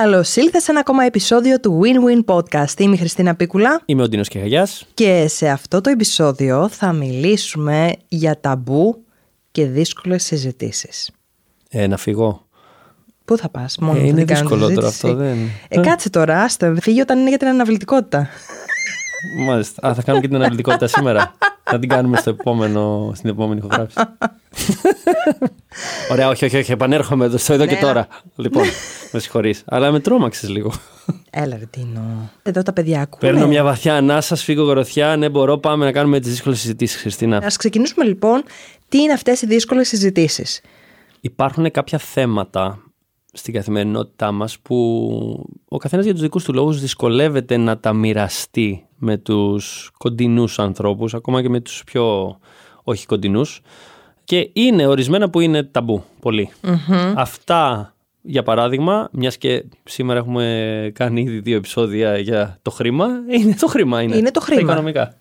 Καλώς ήλθες σε ένα ακόμα επεισόδιο του Win-Win Podcast. Είμαι η Χριστίνα Πίκουλα. Είμαι ο Ντίνος Κεχαγιά. Και σε αυτό το επεισόδιο θα μιλήσουμε για ταμπού και δύσκολες συζητήσεις. Ε, να φύγω. Πού θα πας, μόνο ε, Είναι δύσκολο τώρα αυτό. Δεν... Ε, κάτσε τώρα, άστο. Φύγει όταν είναι για την αναβλητικότητα. Μάλιστα. Α, θα κάνουμε και την αναβλητικότητα σήμερα. Θα την κάνουμε στο επόμενο, στην επόμενη ηχογράφηση. Ωραία, όχι, όχι, όχι. Επανέρχομαι στο εδώ και ναι, τώρα. Λοιπόν, με συγχωρείς. Αλλά με τρόμαξες λίγο. Έλα, ρε, Τίνο. Εδώ τα παιδιά ακούνε. Παίρνω μια βαθιά ανάσα, φύγω γροθιά. Ναι, μπορώ, πάμε να κάνουμε τις δύσκολες συζητήσεις, Χριστίνα. Α ξεκινήσουμε λοιπόν. Τι είναι αυτές οι δύσκολες συζητήσεις. Υπάρχουν κάποια θέματα στην καθημερινότητά μας που ο καθένας για τους δικούς του λόγους δυσκολεύεται να τα μοιραστεί με τους κοντινούς ανθρώπους, ακόμα και με τους πιο όχι κοντινούς. Και είναι ορισμένα που είναι ταμπού Αυτά, για παράδειγμα, μιας και σήμερα έχουμε κάνει ήδη δύο επεισόδια για το χρήμα, είναι το χρήμα. Είναι, είναι το χρήμα. Τα οικονομικά.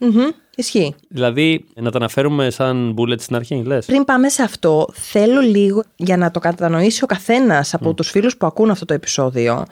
Ισχύει. Δηλαδή, να τα αναφέρουμε σαν bullet στην αρχή, λες. Πριν πάμε σε αυτό, θέλω λίγο για να το κατανοήσει ο καθένας από mm. τους φίλους που ακούν αυτό το επεισόδιο,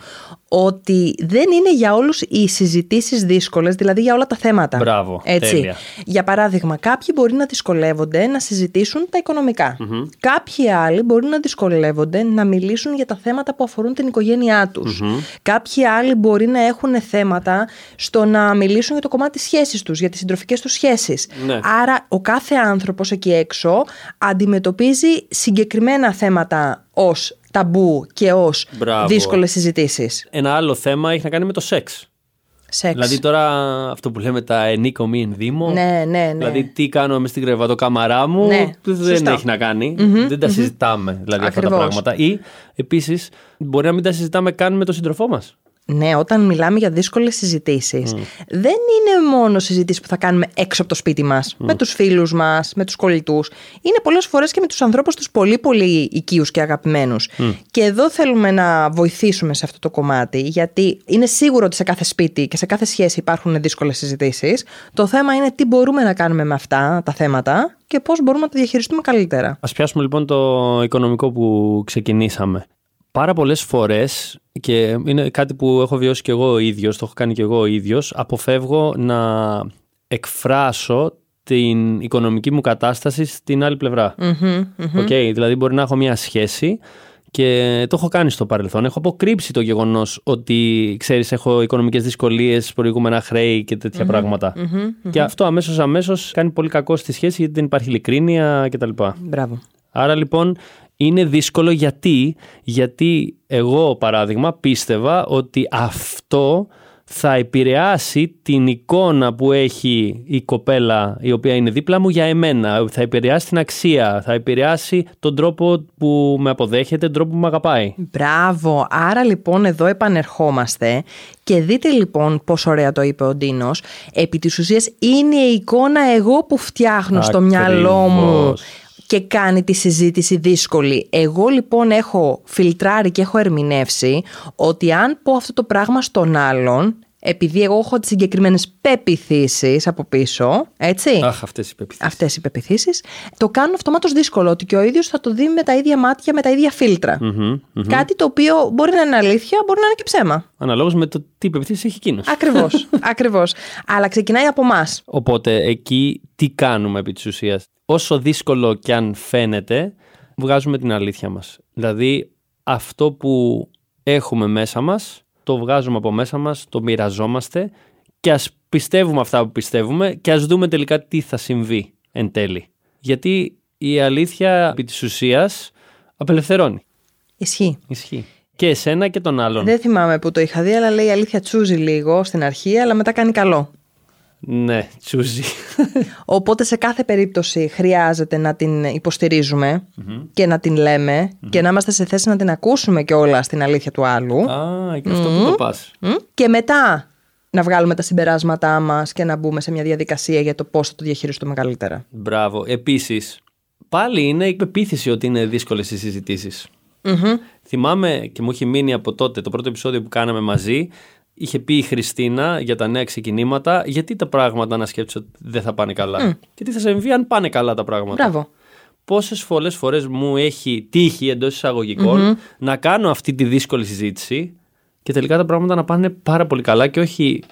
ότι δεν είναι για όλους οι συζητήσεις δύσκολες, δηλαδή για όλα τα θέματα. Μπράβο. Έτσι. Τέλεια. Για παράδειγμα, κάποιοι μπορεί να δυσκολεύονται να συζητήσουν τα οικονομικά. Mm-hmm. Κάποιοι άλλοι μπορεί να δυσκολεύονται να μιλήσουν για τα θέματα που αφορούν την οικογένειά τους. Mm-hmm. Κάποιοι άλλοι μπορεί να έχουν θέματα στο να μιλήσουν για το κομμάτι της σχέσης τους, για τις συντροφικές τους σχέσεις. Ναι. Άρα, ο κάθε άνθρωπος εκεί έξω αντιμετωπίζει συγκεκριμένα θέματα ως ταμπού και ως δύσκολες συζητήσεις. Ένα άλλο θέμα έχει να κάνει με το σεξ. Σεξ. Δηλαδή τώρα αυτό που λέμε τα ενίκο μη ενδύμο. Ναι, ναι, ναι. Δηλαδή τι κάνω με στην κρεβατοκάμαρά μου. Ναι, δεν έχει να κανει Δεν τα συζητάμε δηλαδή αυτά τα πράγματα. Ή επίσης μπορεί να μην τα συζητάμε καν με τον σύντροφό μας. Ναι, όταν μιλάμε για δύσκολες συζητήσεις, δεν είναι μόνο συζητήσεις που θα κάνουμε έξω από το σπίτι μας, με τους φίλους μας, με τους κολλητούς. Είναι πολλές φορές και με τους ανθρώπους τους πολύ πολύ οικείους και αγαπημένους. Και εδώ θέλουμε να βοηθήσουμε σε αυτό το κομμάτι, γιατί είναι σίγουρο ότι σε κάθε σπίτι και σε κάθε σχέση υπάρχουν δύσκολες συζητήσεις. Το θέμα είναι τι μπορούμε να κάνουμε με αυτά τα θέματα και πώς μπορούμε να τα διαχειριστούμε καλύτερα. Α πιάσουμε λοιπόν το οικονομικό που ξεκινήσαμε πάρα πολλές φορές, και είναι κάτι που έχω βιώσει και εγώ ο ίδιος, το έχω κάνει και εγώ ο ίδιος, αποφεύγω να εκφράσω την οικονομική μου κατάσταση στην άλλη πλευρά. Okay, δηλαδή, μπορεί να έχω μια σχέση και το έχω κάνει στο παρελθόν. Έχω αποκρύψει το γεγονός ότι ξέρεις, έχω οικονομικές δυσκολίες, προηγούμενα χρέη και τέτοια πράγματα. Και αυτό αμέσως αμέσως κάνει πολύ κακό στη σχέση γιατί δεν υπάρχει ειλικρίνεια κτλ. Μπράβο. Άρα λοιπόν είναι δύσκολο γιατί, γιατί εγώ παράδειγμα πίστευα ότι αυτό θα επηρεάσει την εικόνα που έχει η κοπέλα η οποία είναι δίπλα μου για εμένα. Θα επηρεάσει την αξία, θα επηρεάσει τον τρόπο που με αποδέχεται, τον τρόπο που με αγαπάει. Μπράβο. Άρα λοιπόν εδώ επανερχόμαστε και δείτε λοιπόν πόσο ωραία το είπε ο Ντίνος. Επί της ουσίας είναι η εικόνα εγώ που φτιάχνω στο μυαλό μου και κάνει τη συζήτηση δύσκολη. Εγώ λοιπόν έχω φιλτράρει και έχω ερμηνεύσει ότι αν πω αυτό το πράγμα στον άλλον, επειδή εγώ έχω τις συγκεκριμένες πεπιθήσεις από πίσω, έτσι. Αχ, αυτές οι πεπιθήσεις. Αυτές οι πεπιθήσεις. Το κάνουν αυτομάτως δύσκολο ότι και ο ίδιος θα το δει με τα ίδια μάτια, με τα ίδια Κάτι το οποίο μπορεί να είναι αλήθεια, μπορεί να είναι και ψέμα. Αναλόγως με το τι πεπιθήσεις έχει εκείνος. Ακριβώς. ακριβώς. Αλλά ξεκινάει από εμάς. Οπότε εκεί τι κάνουμε επί της ουσίας; Όσο δύσκολο κι αν φαίνεται, βγάζουμε την αλήθεια μας. Δηλαδή, αυτό που έχουμε μέσα μας, το βγάζουμε από μέσα μας, το μοιραζόμαστε και ας πιστεύουμε αυτά που πιστεύουμε και ας δούμε τελικά τι θα συμβεί εν τέλει. Γιατί η αλήθεια επί της ουσίας απελευθερώνει. Ισχύει. Ισχύει. Και εσένα και τον άλλον. Δεν θυμάμαι που το είχα δει, αλλά λέει η αλήθεια τσούζει λίγο στην αρχή, αλλά μετά κάνει καλό. Ναι, τσούζει. Οπότε σε κάθε περίπτωση χρειάζεται να την υποστηριζουμε και να την λεμε και να είμαστε σε θέση να την ακούσουμε και όλα στην αλήθεια του άλλου. Α, και αυτό που το πας. Και μετά να βγάλουμε τα συμπεράσματά μας και να μπούμε σε μια διαδικασία για το πώς θα το διαχειριστούμε καλύτερα. Μπράβο. Επίσης, πάλι είναι η πεποίθηση ότι είναι δύσκολες οι συζητησεις Θυμάμαι και μου έχει μείνει από τότε το πρώτο επεισόδιο που κάναμε μαζί είχε πει η Χριστίνα για τα νέα ξεκινήματα, γιατί τα πράγματα να σκέψει ότι δεν θα πάνε καλά. Και τι θα συμβεί αν πάνε καλά τα πράγματα. Μπράβο. Πόσες πολλέ φορές μου έχει τύχει εντός να κάνω αυτή τη δύσκολη συζήτηση και τελικά τα πράγματα να πάνε πάρα πολύ καλά και όχι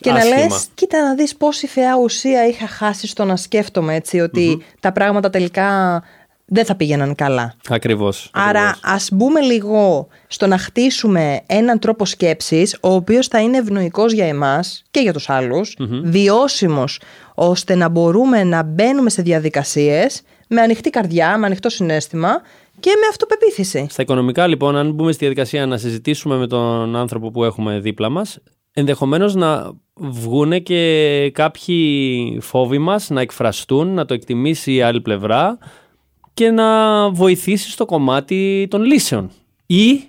Και να άσχημα. λες, κοίτα να δεις πόση θεά ουσία είχα χάσει στο να σκέφτομαι έτσι, ότι τα πράγματα τελικά δεν θα πήγαιναν καλά. Ακριβώς. Άρα ας μπούμε λίγο στο να χτίσουμε έναν τρόπο σκέψης ο οποίος θα είναι ευνοϊκός για εμάς και για τους αλλους βιώσιμος ώστε να μπορούμε να μπαίνουμε σε διαδικασίες με ανοιχτή καρδιά, με ανοιχτό συνέστημα και με αυτοπεποίθηση. Στα οικονομικά, λοιπόν, αν μπούμε στη διαδικασία να συζητήσουμε με τον άνθρωπο που έχουμε δίπλα μας, ενδεχομένως να βγούνε και κάποιοι φόβοι μας να εκφραστούν, να το εκτιμήσει η άλλη πλευρά και να βοηθήσει στο κομμάτι των λύσεων. Ή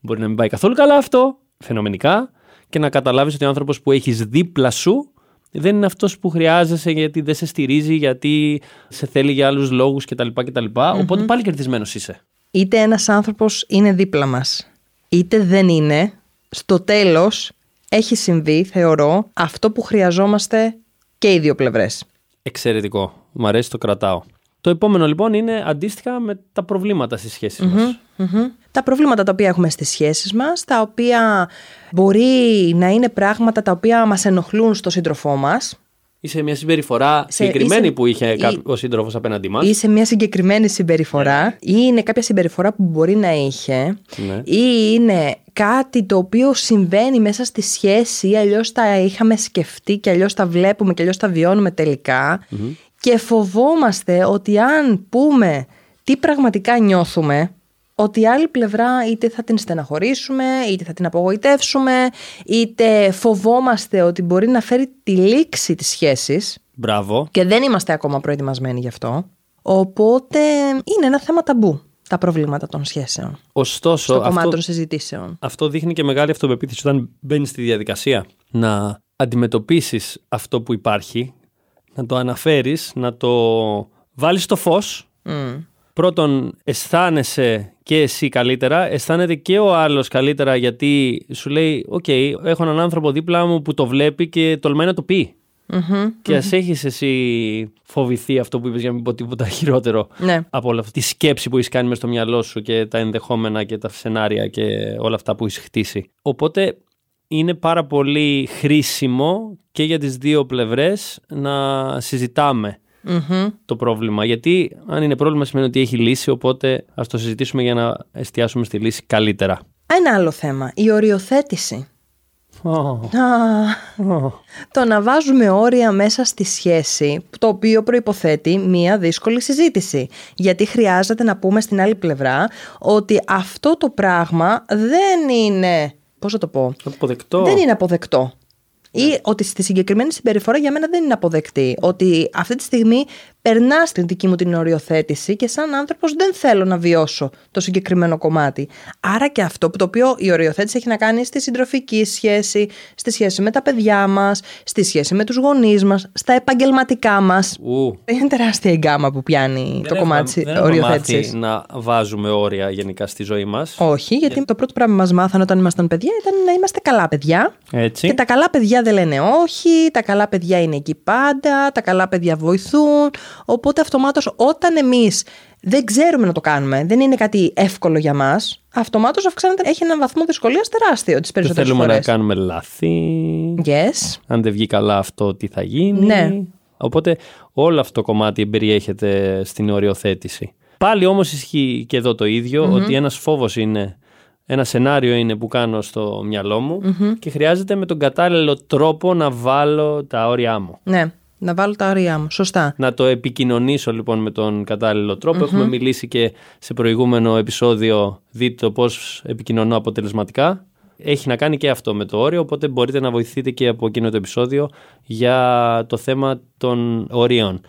μπορεί να μην πάει καθόλου καλά αυτό, φαινομενικά, και να καταλάβεις ότι ο άνθρωπος που έχεις δίπλα σου δεν είναι αυτός που χρειάζεσαι γιατί δεν σε στηρίζει, γιατί σε θέλει για άλλους λόγους κτλ. κτλ. Οπότε πάλι κερδισμένος είσαι. Είτε ένας άνθρωπος είναι δίπλα μας, είτε δεν είναι, στο τέλος έχει συμβεί, θεωρώ, αυτό που χρειαζόμαστε και οι δύο πλευρές. Εξαιρετικό. Μ' αρέσει, το κρατάω. Το επόμενο λοιπόν είναι αντίστοιχα με τα προβλήματα στις σχέσεις μας. Μμμ. Τα προβλήματα τα οποία έχουμε στις σχέσεις μας, τα οποία μπορεί να είναι πράγματα τα οποία μας ενοχλούν στο σύντροφό μας Ή σε μια συμπεριφορά Σε- συγκεκριμένη είσαι- που είχε ή- κα- ο σύντροφος απέναντί μας. ή σε μια συγκεκριμένη συμπεριφορά ή είναι κάποια συμπεριφορά που μπορεί να είχε Ναι. ή είναι κάτι το οποίο συμβαίνει μέσα στη σχέση ή αλλιώς τα είχαμε σκεφτεί και αλλιώς τα βλέπουμε και αλλιώς τα βιώνουμε τελικά και φοβόμαστε ότι αν πούμε τι πραγματικά νιώθουμε ότι η άλλη πλευρά είτε θα την στεναχωρήσουμε, είτε θα την απογοητεύσουμε, είτε φοβόμαστε ότι μπορεί να φέρει τη λήξη της σχέσης Μπράβο. και δεν είμαστε ακόμα προετοιμασμένοι γι' αυτό. Οπότε είναι ένα θέμα ταμπού τα προβλήματα των σχέσεων. Ωστόσο, Στο κομμάτι αυτό, των συζητήσεων. αυτό δείχνει και μεγάλη αυτοπεποίθηση όταν μπαίνεις στη διαδικασία να αντιμετωπίσεις αυτό που υπάρχει, να το αναφέρεις, να το βάλεις στο φως Μμ. πρώτον αισθάνεσαι και εσύ καλύτερα, αισθάνεται και ο άλλος καλύτερα γιατί σου λέει «OK, έχω έναν άνθρωπο δίπλα μου που το βλέπει και τολμάει να το πει». Μμμ. Και ας έχεις εσύ φοβηθεί αυτό που είπες για να μην πω τίποτα χειρότερο Ναι. από όλα αυτά, τη σκέψη που έχεις κάνει μες στο μυαλό σου και τα ενδεχόμενα και τα σενάρια και όλα αυτά που έχεις χτίσει. Οπότε είναι πάρα πολύ χρήσιμο και για τις δύο πλευρές να συζητάμε Μμμ. το πρόβλημα. Γιατί αν είναι πρόβλημα σημαίνει ότι έχει λύση, οπότε ας το συζητήσουμε για να εστιάσουμε στη λύση καλύτερα. Ένα άλλο θέμα. Η οριοθέτηση. Ω, Α, ω. το να βάζουμε όρια μέσα στη σχέση, το οποίο προϋποθέτει μία δύσκολη συζήτηση. Γιατί χρειάζεται να πούμε στην άλλη πλευρά ότι αυτό το πράγμα δεν είναι, πώς θα το πω, Αποδεκτό. δεν είναι αποδεκτό. Ή ότι στη συγκεκριμένη συμπεριφορά για μένα δεν είναι αποδεκτή. Ότι αυτή τη στιγμή περνάς στην δική μου την οριοθέτηση και σαν άνθρωπος δεν θέλω να βιώσω το συγκεκριμένο κομμάτι. Άρα και αυτό που το οποίο η οριοθέτηση έχει να κάνει στη συντροφική σχέση, στη σχέση με τα παιδιά μας, στη σχέση με τους γονείς μας, στα επαγγελματικά μας. Ου, Είναι τεράστια η γκάμα που πιάνει το δεν κομμάτι έχουμε- τη δεν έχουμε μάθει οριοθέτηση. να βάζουμε όρια γενικά στη ζωή μας. Όχι, γιατί το πρώτο πράγμα που μας μάθανε όταν ήμασταν παιδιά ήταν να είμαστε καλά παιδιά. Έτσι. Και τα καλά παιδιά δεν λένε όχι, τα καλά παιδιά είναι εκεί πάντα, τα καλά παιδιά βοηθούν. Οπότε αυτομάτως όταν εμείς δεν ξέρουμε να το κάνουμε, δεν είναι κάτι εύκολο για μας, αυτομάτως αυξάνεται, έχει έναν βαθμό δυσκολίας τεράστιο τις Δεν περισσότερες θέλουμε να φορές. κάνουμε λάθη. Yes. Αν δεν βγει καλά αυτό, τι θα γίνει; Ναι. Οπότε όλο αυτό το κομμάτι περιέχεται στην οριοθέτηση. Πάλι όμως ισχύει και εδώ το ιδιο ότι ένας φόβος είναι, ένα σενάριο είναι που κάνω στο μυαλό μου και χρειάζεται με τον κατάλληλο τρόπο να βάλω τα όρια μου. Ναι, να βάλω τα όρια μου. Σωστά. Να το επικοινωνήσω λοιπόν με τον κατάλληλο τρόπο. Έχουμε μιλήσει και σε προηγούμενο επεισόδιο δείτε το πώς επικοινωνώ αποτελεσματικά. Έχει να κάνει και αυτό με το όριο, οπότε μπορείτε να βοηθείτε και από εκείνο το επεισόδιο για το θέμα των ορίων.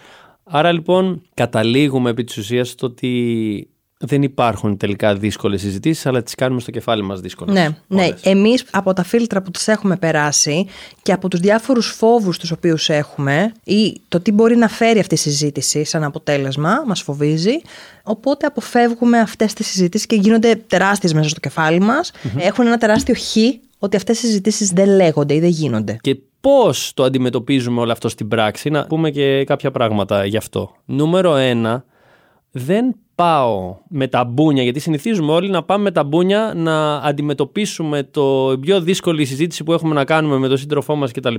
Άρα λοιπόν καταλήγουμε επί της ουσίας στο ότι δεν υπάρχουν τελικά δύσκολες συζητήσεις, αλλά τις κάνουμε στο κεφάλι μας δύσκολες. Ναι, ναι. όλες. Εμείς από τα φίλτρα που τις έχουμε περάσει και από τους διάφορους φόβους τους οποίους έχουμε ή το τι μπορεί να φέρει αυτή η συζήτηση σαν αποτέλεσμα, μας φοβίζει. Οπότε αποφεύγουμε αυτές τις συζητήσεις και γίνονται τεράστιες μέσα στο κεφάλι μας. Έχουν ένα τεράστιο χ ότι αυτές οι συζητήσεις δεν λέγονται ή δεν γίνονται. Και πώς το αντιμετωπίζουμε όλο αυτό στην πράξη, να πούμε και κάποια πράγματα γι' αυτό. Νούμερο ένα, δεν πάω με τα μπούνια, γιατί συνηθίζουμε όλοι να πάμε με τα μπούνια να αντιμετωπίσουμε το πιο δύσκολη συζήτηση που έχουμε να κάνουμε με τον σύντροφό μας κτλ.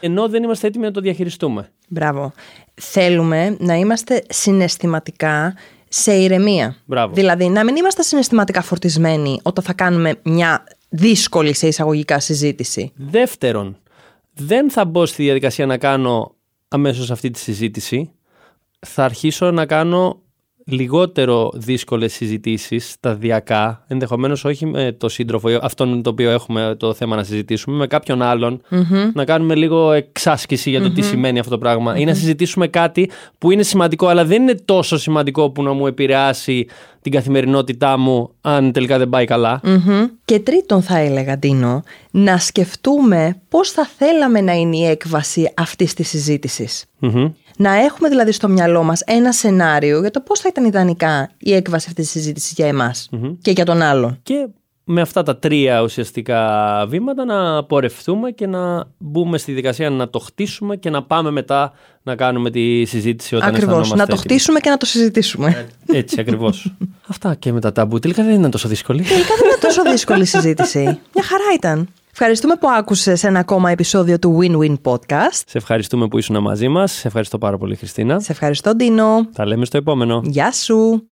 Ενώ δεν είμαστε έτοιμοι να το διαχειριστούμε. Μπράβο. Θέλουμε να είμαστε συναισθηματικά σε ηρεμία. Μπράβο. Δηλαδή, να μην είμαστε συναισθηματικά φορτισμένοι όταν θα κάνουμε μια δύσκολη σε εισαγωγικά συζήτηση. Δεύτερον, δεν θα μπω στη διαδικασία να κάνω αμέσως αυτή τη συζήτηση. Θα αρχίσω να κάνω λιγότερο δύσκολες συζητήσεις σταδιακά, ενδεχομένως όχι με το σύντροφο, αυτόν το οποίο έχουμε το θέμα να συζητήσουμε, με κάποιον να κάνουμε λίγο εξάσκηση για το τι σημαίνει αυτό το πραγμα ή να συζητήσουμε κάτι που είναι σημαντικό, αλλά δεν είναι τόσο σημαντικό που να μου επηρεάσει την καθημερινότητά μου αν τελικά δεν πάει Και τρίτον θα έλεγα, Ντίνο, να σκεφτούμε πώς θα θέλαμε να είναι η έκβαση αυτής της συζητησης να έχουμε δηλαδή στο μυαλό μας ένα σενάριο για το πώς θα ήταν ιδανικά η έκβαση αυτής της συζήτησης για εμα και για τον άλλον. Και με αυτά τα τρία ουσιαστικά βήματα να πορευτούμε και να μπούμε στη δικασία να το χτίσουμε και να πάμε μετά να κάνουμε τη συζήτηση όταν Ακριβώς, να το χτίσουμε και να το συζητήσουμε. Ε, έτσι ακριβώς. Αυτά και με τα ταμπού. Τελικά δεν ήταν τόσο δύσκολη. Τελικά δεν ήταν τόσο δύσκολη συζήτηση. Μια χαρά ήταν. Ευχαριστούμε που άκουσες ένα ακόμα επεισόδιο του Win-Win Podcast. Σε ευχαριστούμε που ήσουν μαζί μας. Σε ευχαριστώ πάρα πολύ, Χριστίνα. Σε ευχαριστώ, Ντίνο. Τα λέμε στο επόμενο. Γεια σου.